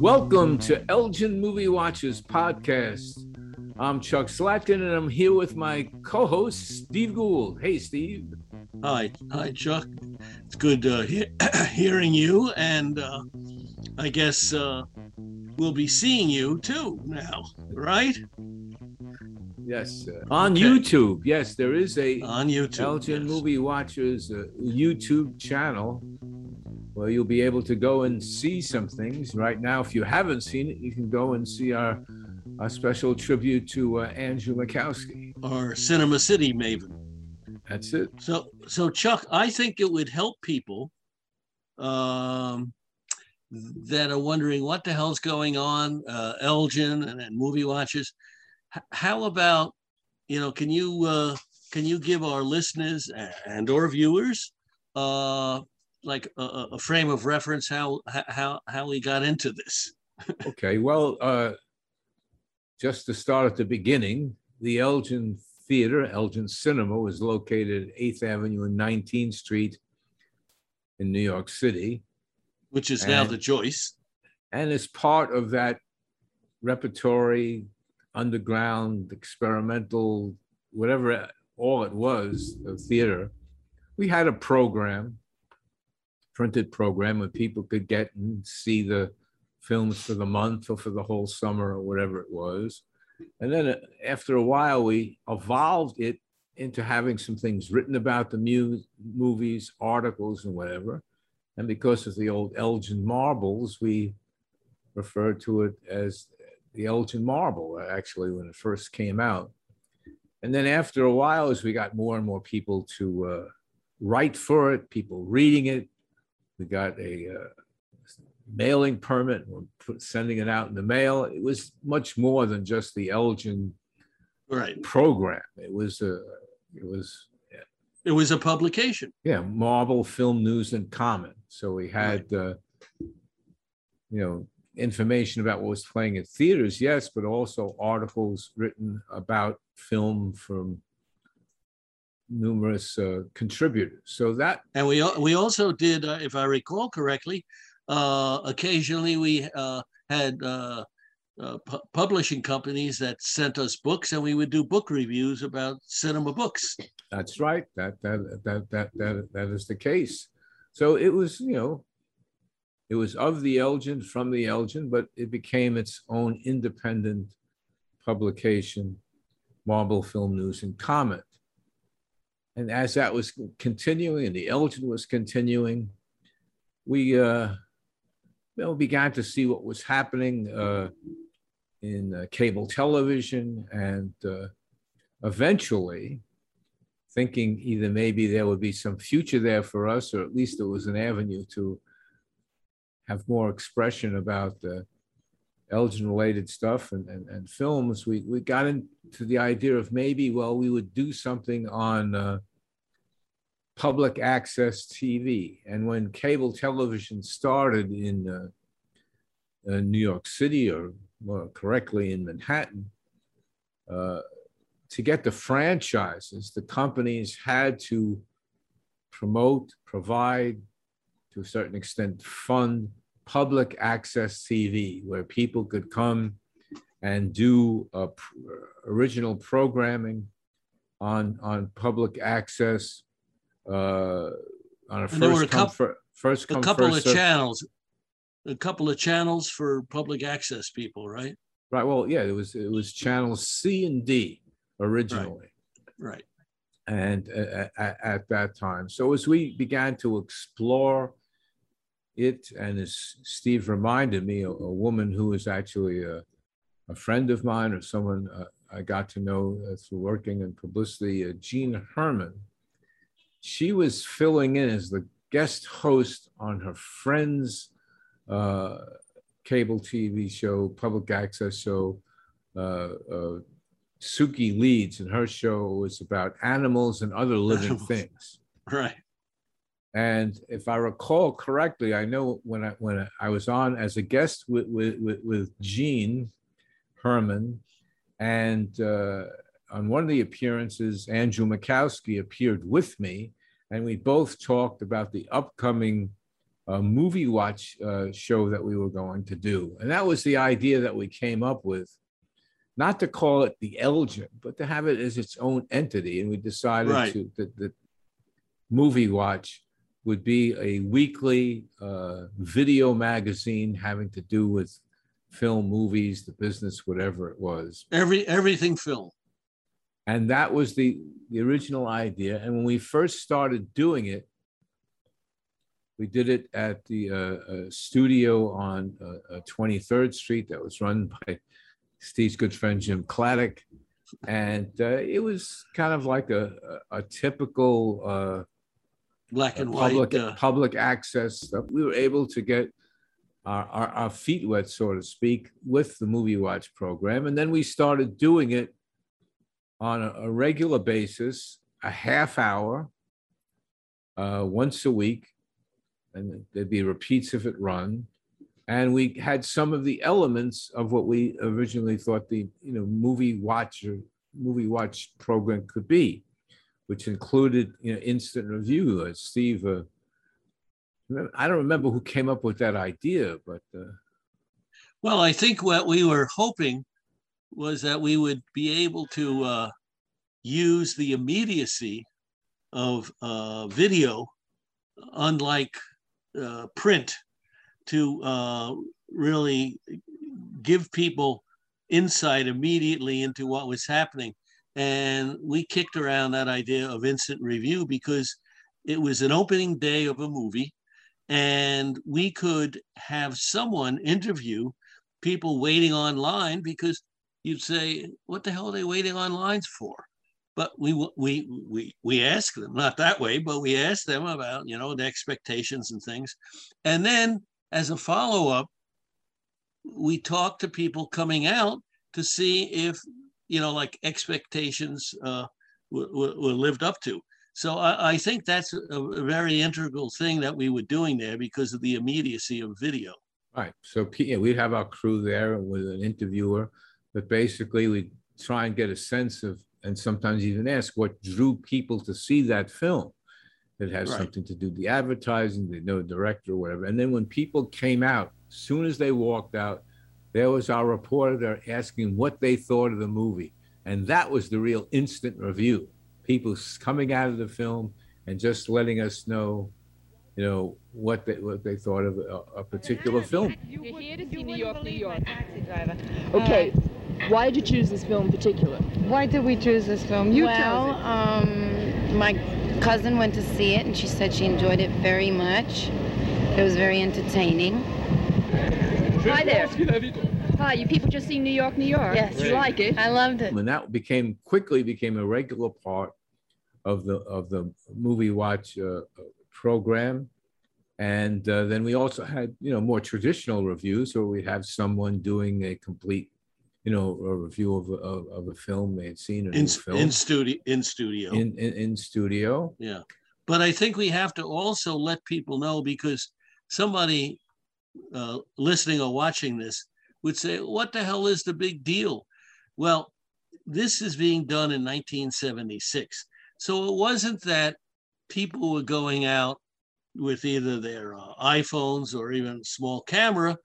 Welcome to Elgin Movie Watchers podcast. I'm Chuck Slatkin, and I'm here with my co-host Steve Gould. Hey, Steve. Hi, hi, Chuck. It's good uh, he- hearing you, and uh, I guess uh, we'll be seeing you too now, right? Yes, uh, on okay. YouTube. Yes, there is a on YouTube Elgin yes. Movie Watchers uh, YouTube channel where you'll be able to go and see some things. Right now, if you haven't seen it, you can go and see our, our special tribute to uh, Andrew Makowski, our Cinema City maven. That's it. So, so Chuck, I think it would help people um, that are wondering what the hell's going on, uh, Elgin and, and movie watchers. H- how about, you know, can you uh, can you give our listeners and or viewers uh, like a, a, frame of reference how how how we got into this. okay, well, uh, just to start at the beginning, the Elgin Theater, Elgin Cinema, was located at 8th Avenue and 19th Street in New York City, which is and, now the Joyce, and as part of that repertory, underground, experimental, whatever all it was, of theater, we had a program printed program where people could get and see the films for the month or for the whole summer or whatever it was. And then uh, after a while, we evolved it into having some things written about the mu- movies, articles, and whatever. And because of the old Elgin marbles, we referred to it as the Elgin marble, actually, when it first came out. And then after a while, as we got more and more people to uh, write for it, people reading it, we got a uh, mailing permit. We're put, sending it out in the mail. It was much more than just the Elgin right. program. It was a, it was. Yeah. It was a publication. Yeah, Marble Film News and Comment. So we had, uh, you know, information about what was playing at theaters, yes, but also articles written about film from numerous uh, contributors. So that and we we also did, uh, if I recall correctly, uh, occasionally we uh, had uh, uh, pu- publishing companies that sent us books, and we would do book reviews about cinema books. That's right. That that that that that that is the case. So it was, you know, it was of the Elgin, from the Elgin, but it became its own independent publication, Marble Film News and Comment. And as that was continuing and the Elgin was continuing, we uh, well, began to see what was happening uh, in uh, cable television and uh, eventually thinking either maybe there would be some future there for us or at least it was an avenue to have more expression about the Elgin related stuff and, and, and films, we, we got into the idea of maybe, well, we would do something on uh, public access TV. And when cable television started in uh, uh, New York City, or more correctly in Manhattan, uh, to get the franchises, the companies had to promote, provide, to a certain extent, fund public access TV, where people could come and do uh, original programming on, on public access uh, on a first come, fir- first come, a couple first of channels, a couple of channels for public access people, right? Right. Well, yeah, it was it was channels C and D originally. Right. right. And uh, at, at that time, so as we began to explore it, and as Steve reminded me, a, a woman who was actually a, a, friend of mine or someone uh, I got to know through working in publicity, uh, Jean Herman, she was filling in as the guest host on her friend's uh, cable TV show, public access show. Sukey Leeds, and her show was about animals and other living things. Right. And if I recall correctly, I know when I when I was on as a guest with with with, with Jean Herman, And uh, on one of the appearances, Andrew Makowski appeared with me, and we both talked about the upcoming uh, movie watch uh, show that we were going to do. And that was the idea that we came up with, not to call it the Elgin, but to have it as its own entity. And we decided Right. to that, that Movie Watch would be a weekly uh, video magazine having to do with film, movies, the business, whatever it was Every everything film. and that was the the original idea and when we first started doing it we did it at the uh, uh, studio on uh, uh, 23rd street that was run by steve's good friend jim claddock and uh, it was kind of like a, a, typical uh, Black and public white. Uh, public access stuff. We were able to get our, our, our feet wet, so to speak, with the movie watch program, and then we started doing it on a, a regular basis, a half hour, uh, once a week, and there'd be repeats if it run. And we had some of the elements of what we originally thought the you know movie watch or movie watch program could be which included you know instant review. Uh, Steve, uh, I don't remember who came up with that idea, but uh, well, I think what we were hoping was that we would be able to uh, use the immediacy of uh, video, unlike uh, print, to uh, really give people insight immediately into what was happening. And we kicked around that idea of instant review because it was an opening day of a movie, and we could have someone interview people waiting online because you'd say, "What the hell are they waiting on lines for?" But we we we we ask them not that way, but we ask them about you know the expectations and things, and then as a follow up, we talk to people coming out to see if you know like expectations uh, were, were lived up to. So I, I think that's a, very integral thing that we were doing there because of the immediacy of video. right. So yeah, we'd have our crew there with an interviewer, but basically we'd try and get a sense of, and sometimes even ask what drew people to see that film. It has Right. something to do with the advertising, they know the director or whatever. And then when people came out, as soon as they walked out, there was our reporter there asking what they thought of the movie. And that was the real instant review. People coming out of the film and just letting us know, you know, what they what they thought of a, a particular film. You're here to see New York, New York. Taxi driver. Okay, why did you choose this film in particular? Why did we choose this film? You tell Well, chose um, my cousin went to see it, and she said she enjoyed it very much. It was very entertaining. Hi there. Hi, you people just seen New York, New York. Yes. You like it? I loved it. And that became quickly became a regular part of the of the movie watch uh, program. And uh, then we also had, you know, more traditional reviews where we'd have someone doing a complete, you know, a review of, a- of, of a film they had seen, in film in studio in studio. in, in, in studio. yeah, but I think we have to also let people know because somebody uh, listening or watching this would say, "What the hell is the big deal?" Well, this is being done in 1976, so it wasn't that people were going out with either their uh, iPhones or even small camera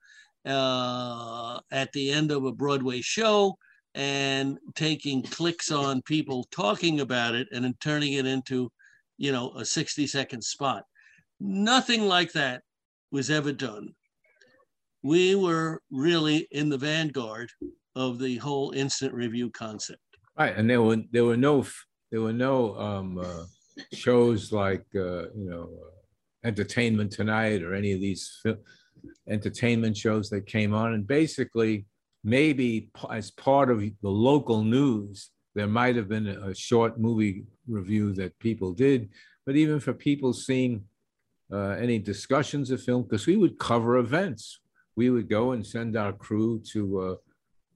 uh, at the end of a Broadway show and taking clicks on people talking about it and then turning it into, you know, a 60 second spot. Nothing like that was ever done. We were really in the vanguard of the whole instant review concept. Right, and there were there were no there were no um, uh, shows like uh, you know uh, Entertainment Tonight or any of these fil- entertainment shows that came on, and basically maybe as part of the local news there might have been a, short movie review that people did, but even for people seeing uh, any discussions of film, because we would cover events, we would go and send our crew to. Uh,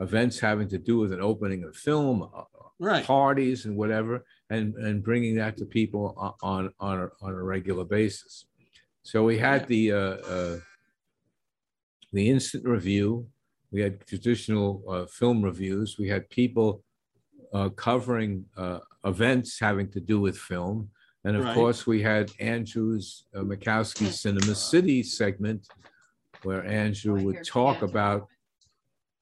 events having to do with an opening of film, uh, Right. parties and whatever, and, and bringing that to people o- on, on, a, on a regular basis. So we had the, uh, uh, the instant review, we had traditional uh, film reviews. We had people uh, covering uh, events having to do with film. And of Right. course, we had Andrew's uh, Makowski Cinema City segment where Andrew would talk about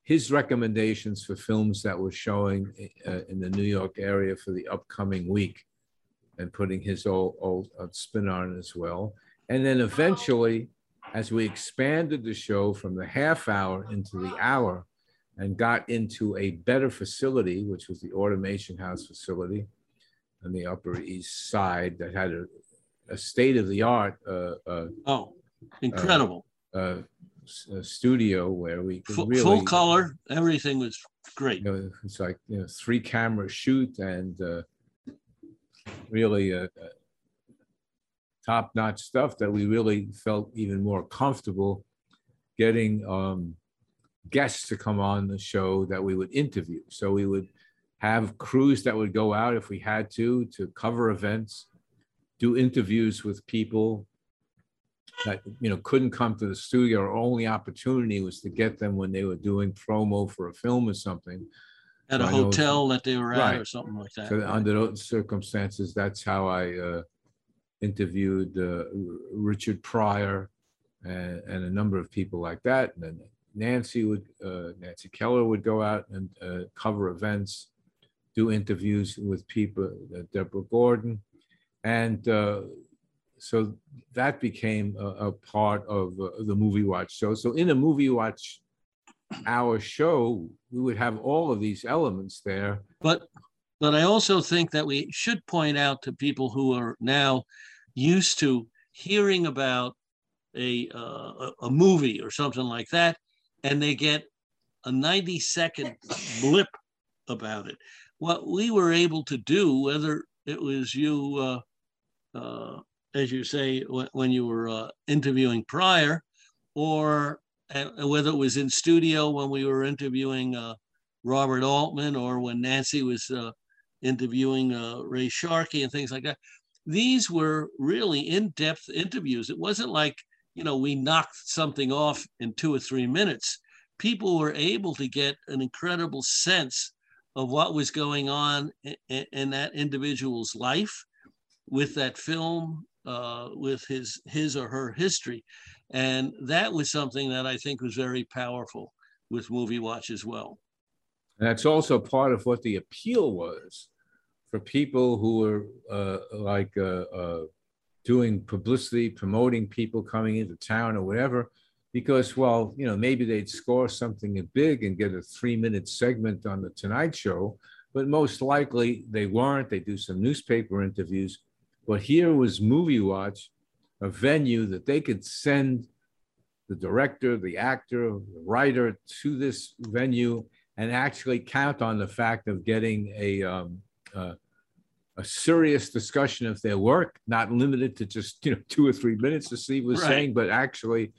his recommendations for films that were showing uh, in the New York area for the upcoming week and putting his old, old uh, spin on it as well. And then eventually, as we expanded the show from the half hour into the hour and got into a better facility, which was the Automation House facility on the Upper East Side that had a, a state of the art uh, uh, Oh, incredible. uh, s- uh, studio where we could Full, really full color, everything was great. you know, it's like you know three camera shoot and uh, really uh, uh, top notch stuff that we really felt even more comfortable getting um, guests to come on the show that we would interview. So we would have crews that would go out if we had to to cover events, do interviews with people that you know couldn't come to the studio. Our only opportunity was to get them when they were doing promo for a film or something. At a hotel that they were at Right. or something like that. So under those circumstances, that's how I uh, interviewed uh, Richard Pryor and, and a number of people like that. And then Nancy would, uh, Nancy Keller would go out and uh, cover events, do interviews with people, uh, Deborah Gordon. And uh, so that became a, a part of uh, the Movie Watch show. So in a Movie Watch hour show, we would have all of these elements there. But but I also think that we should point out to people who are now used to hearing about a uh, a, movie or something like that, and they get a 90 second blip about it. What we were able to do, whether it was you, uh, uh, as you say, when, you were uh, interviewing Pryor, or and whether it was in studio when we were interviewing uh, Robert Altman or when Nancy was uh, interviewing uh, Ray Sharkey and things like that. These were really in-depth interviews. It wasn't like, you know, we knocked something off in two or three minutes. People were able to get an incredible sense of what was going on in, in that individual's life with that film, uh, with his his or her history, and that was something that I think was very powerful with Movie Watch as well. And that's also part of what the appeal was for people who were uh, like uh, uh, doing publicity, promoting people coming into town or whatever, because, well, you know, maybe they'd score something big and get a three minute segment on The Tonight Show, but most likely they weren't. They do some newspaper interviews. But here was Movie Watch, a venue that they could send the director, the actor, the writer to this venue and actually count on the fact of getting a um, uh, a serious discussion of their work, not limited to just you know two or three minutes, as Steve was Right. saying, but actually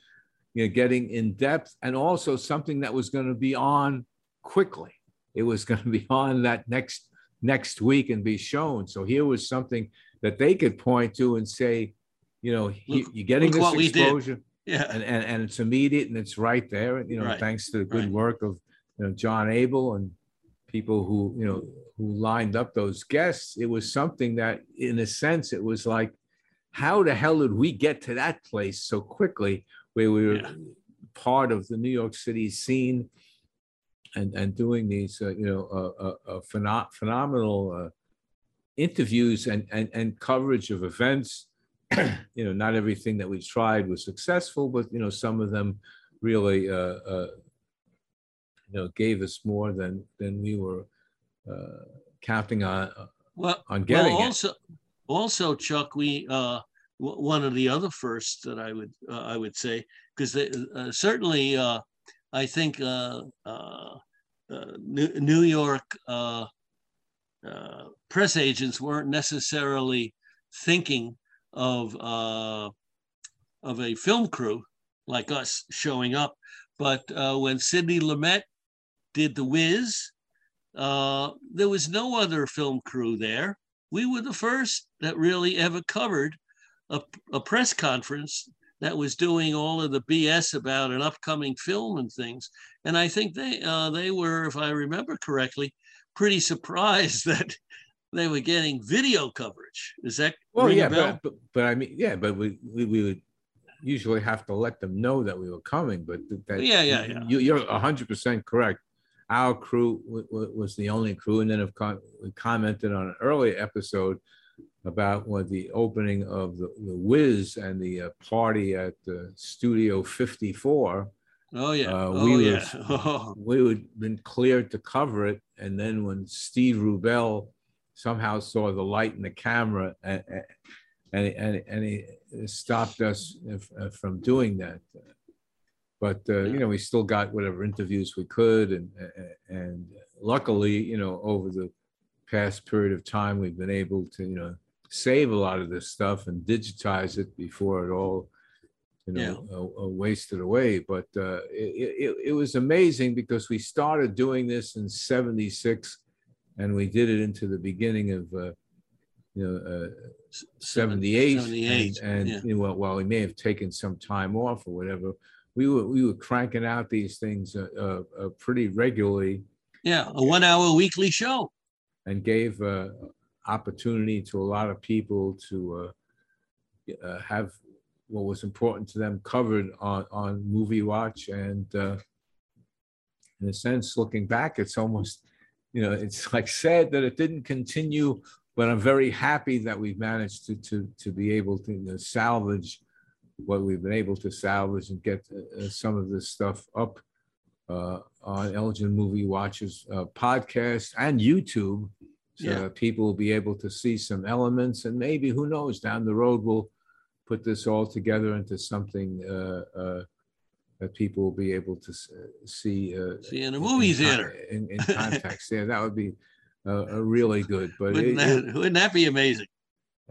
you know getting in depth and also something that was going to be on quickly. It was going to be on that next next week and be shown. So here was something that they could point to and say, you know, Look- you're getting this what we did. exposure Yeah, and, and, and it's immediate and it's right there, you know, Right, thanks to the good right. work of, you know, John Abel and people who, you know, who lined up those guests. It was something that, in a sense, it was like, how the hell did we get to that place so quickly where we were Yeah. part of the New York City scene and, and doing these, uh, you know, uh, uh, uh, pheno- phenomenal uh, interviews and, and, and coverage of events you know, not everything that we tried was successful, but you know, some of them really, uh, uh, you know, gave us more than than we were uh, counting on well, on well, getting it. also, also, Chuck, we uh, w- one of the other firsts that I would uh, I would say because uh, certainly uh, I think uh, uh, uh, New, New York uh, uh, press agents weren't necessarily thinking of uh, of a film crew like us showing up, but uh, when Sidney Lumet did The Wiz, uh, there was no other film crew there. We were the first that really ever covered a, a press conference that was doing all of the BS about an upcoming film and things. And I think they uh, they were, if I remember correctly, pretty surprised that they were getting video coverage. Is that well? Yeah, but, but, but I mean, yeah, but we, we we would usually have to let them know that we were coming. But that yeah, yeah, yeah. You, you're hundred percent correct. Our crew was the only crew, and then con- we commented on an earlier episode about what the opening of the, the Wiz and the uh, party at the Studio 54. Oh yeah, uh, oh, we yeah. Was, we would been cleared to cover it, and then when Steve Rubell somehow saw the light in the camera, and and, and, and he stopped us uh, from doing that. But uh, you know, we still got whatever interviews we could, and and luckily, you know, over the past period of time, we've been able to, you know, save a lot of this stuff and digitize it before it all you know yeah. uh, uh, wasted away but uh, it, it, it, was amazing because we started doing this in 76 and we did it into the beginning of uh, you know uh, 78, 78 and, and yeah. you know, while we may have taken some time off or whatever we were we were cranking out these things uh, pretty regularly yeah a one hour weekly show and gave opportunity to a lot of people to uh, uh, have what was important to them covered on, on Movie Watch. And uh, in a sense, looking back, it's almost, you know, it's like sad that it didn't continue, but I'm very happy that we've managed to, to, to be able to you know, salvage what we've been able to salvage and get uh, some of this stuff up uh, on Elgin Movie Watchers uh, podcast and YouTube so yeah. people will be able to see some elements, and maybe who knows down the road we'll put this all together into something uh, uh, that people will be able to see. Uh, see in a movie in, theater. In, in context, yeah, that would be a really good. But wouldn't, it, that, wouldn't that be amazing?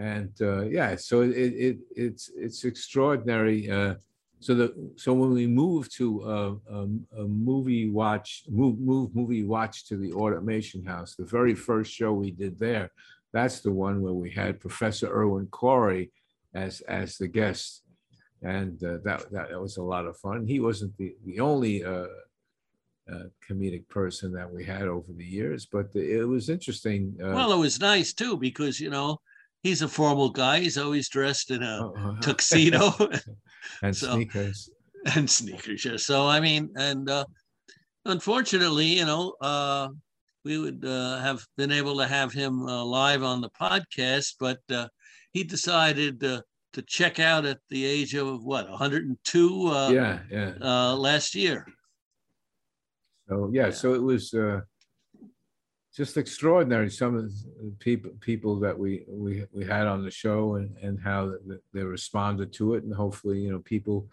And uh, yeah, so it, it it's it's extraordinary uh, so the so when we moved to a, a, a, movie watch move move movie watch to the automation house the very first show we did there that's the one where we had professor irwin corey as as the guest. And uh, that, that was a lot of fun. He wasn't the the only uh, uh, comedic person that we had over the years but it was interesting uh, well it was nice too because you know he's a formal guy he's always dressed in a uh-huh. tuxedo and so, sneakers and sneakers. Yeah. So I mean, and uh, unfortunately, you know, uh, we would uh, have been able to have him uh, live on the podcast, but uh, he decided uh, to check out at the age of what 102. Uh, yeah, yeah. Uh, last year. So yeah, yeah. so it was. Just extraordinary some of the people people that we we we had on the show and and how they responded to it. And hopefully you know people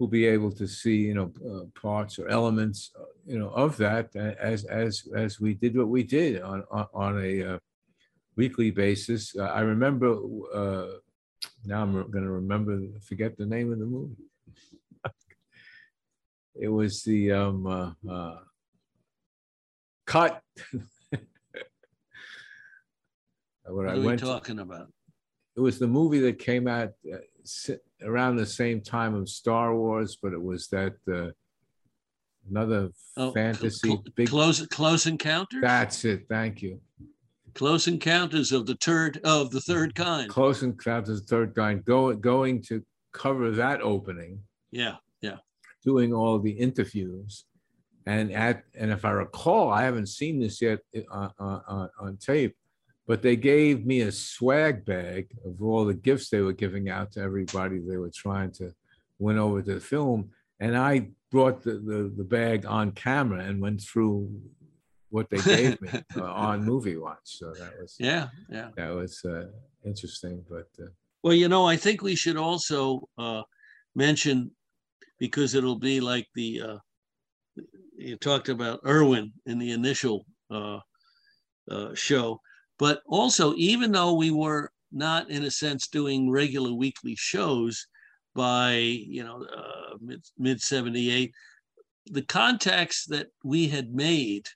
will be able to see you know uh, parts or elements uh, you know of that as as as we did what we did on on, on a uh, weekly basis. Uh, i remember uh, now i'm going to remember forget the name of the movie. It was the um uh, cut what, what I went talking to, about? It was the movie that came out uh, around the same time of Star Wars, but it was that uh, another oh, fantasy cl- big close close encounters. That's it. Thank you. Close encounters of the third of the third kind. Close encounters of the third kind. Going going to cover that opening. Yeah, yeah. Doing all the interviews, and at and if I recall, I haven't seen this yet on, uh, on, uh, on tape but they gave me a swag bag of all the gifts they were giving out to everybody they were trying to win over to the film. And I brought the, the, the bag on camera and went through what they gave me uh, on Movie Watch. So that was yeah, yeah, that was uh, interesting. But uh, well, you know, I think we should also uh, mention because it'll be like the uh, you talked about Irwin in the initial uh, show but also, even though we were not, in a sense, doing regular weekly shows by, you know, uh, mid, mid 78, the contacts that we had made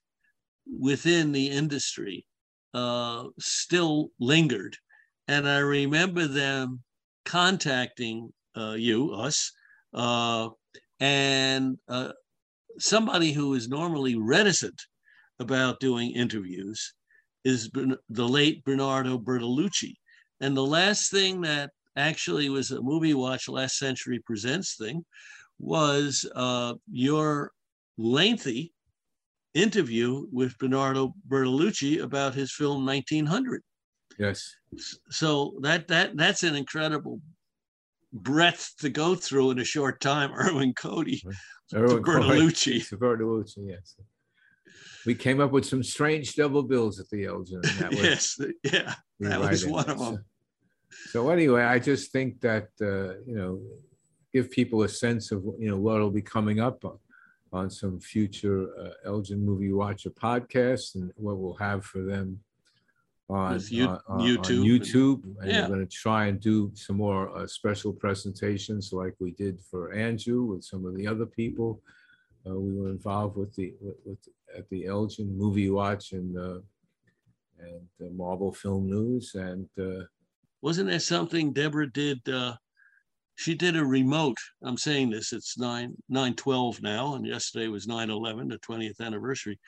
within the industry uh, still lingered. And I remember them contacting uh, you, us, uh, and uh, somebody who is normally reticent about doing interviews is the late Bernardo Bertolucci. And the last thing that actually was a movie watch last century presents thing was uh, your lengthy interview with Bernardo Bertolucci about his film 1900. Yes. So that that that's an incredible breadth to go through in a short time. Irwin Corey, Irwin Bertolucci. Bertolucci, yes. We came up with some strange double bills at the Elgin. That was, yes, yeah, that was one of them. So, so anyway, I just think that uh, you know, give people a sense of you know what will be coming up on, on some future uh, Elgin Movie Watcher podcast and what we'll have for them on, you, on, on, YouTube. On YouTube. And yeah. we're going to try and do some more uh, special presentations like we did for Andrew with some of the other people. Uh, we were involved with the with, with at the Elgin Movie Watch and uh, and Marble Film News and uh, wasn't there something Deborah did? Uh, she did a remote. I'm saying this. It's nine nine twelve now, and yesterday was 9-11, the 20th anniversary.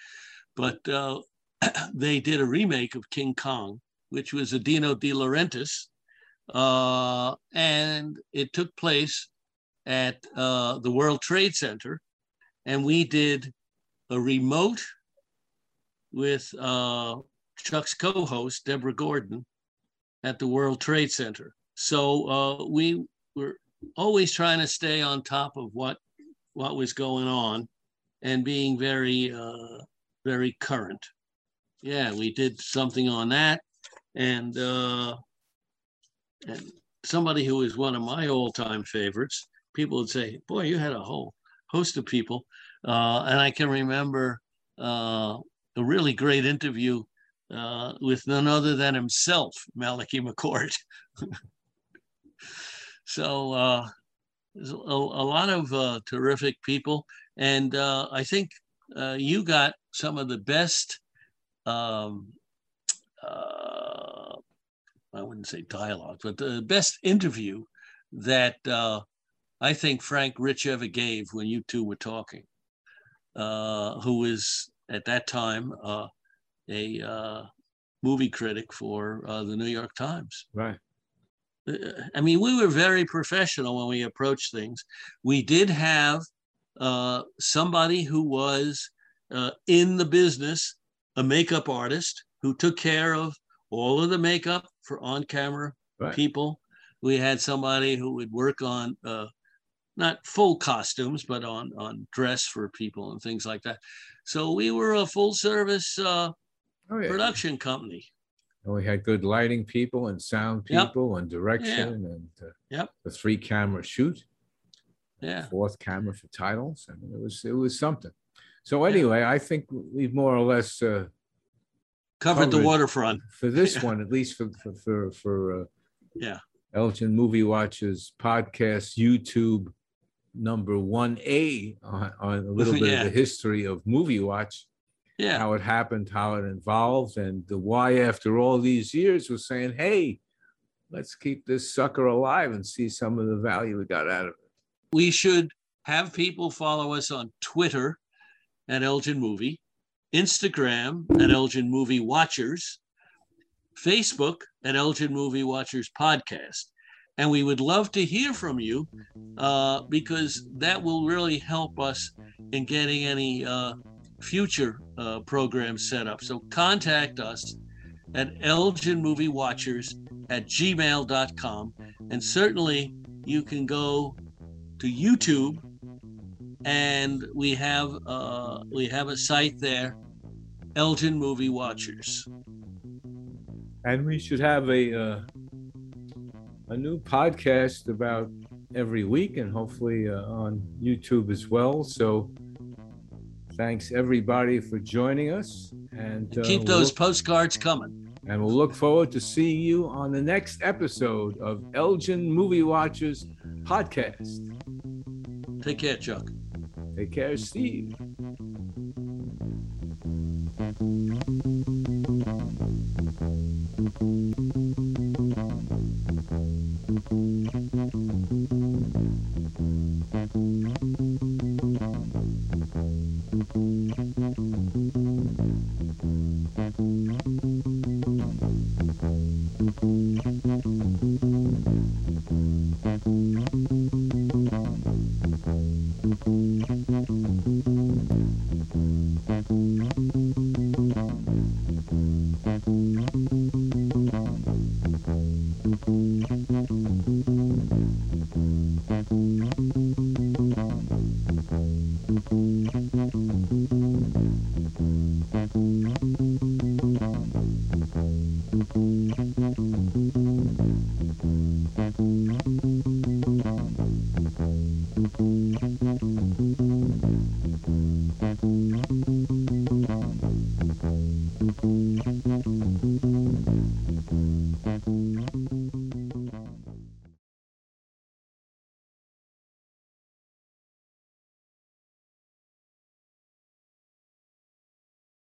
But uh, they did a remake of King Kong, which was a Dino De Laurentiis, uh, and it took place at uh, the World Trade Center, and we did a remote with uh, Chuck's co-host Deborah Gordon at the World Trade Center. So uh, we were always trying to stay on top of what what was going on, and being very uh, very current yeah, we did something on that, and uh, and somebody who is one of my all-time favorites. People would say, "Boy, you had a whole host of people," uh, and I can remember uh, a really great interview uh, with none other than himself, Malachy McCourt. so uh, a, a, lot of uh, terrific people, and uh, I think you got some of the best um, I wouldn't say dialogue, but the best interview that I think Frank Rich ever gave when you two were talking, uh, who was at that time uh, a uh, movie critic for uh, the New York Times. Right. I mean, we were very professional when we approached things. We did have somebody who was in the business a makeup artist who took care of all of the makeup for on-camera right. people. We had somebody who would work on uh, not full costumes, but on on dress for people and things like that. So we were a full-service uh, oh, yeah. production company. And we had good lighting people and sound people yep. and direction yeah. and uh, yep. the three-camera shoot. Yeah. Fourth camera for titles. I mean, it was it was something. So anyway, I think we've more or less uh, covered, the waterfront for this one, at least for for for, for uh, yeah. Elgin Movie Watchers podcast YouTube number one A on, on, a little bit yeah. of the history of Movie Watch. Yeah. How it happened, how it involved, and the why after all these years was saying, hey, let's keep this sucker alive and see some of the value we got out of it. We should have people follow us on Twitter at Elgin Movie, Instagram at Elgin Movie Watchers, Facebook at Elgin Movie Watchers Podcast. And we would love to hear from you uh, because that will really help us in getting any uh, future uh, programs set up. So contact us at Elgin Movie Watchers at gmail.com. And certainly you can go to YouTube and we have uh, we have a site there, Elgin Movie Watchers. And we should have a uh, a new podcast about every week, and hopefully uh, on YouTube as well. So, thanks everybody for joining us, and uh, keep those we'll look, postcards coming. And we'll look forward to seeing you on the next episode of Elgin Movie Watchers podcast. Take care, Chuck. Take care, Steve. Thank you.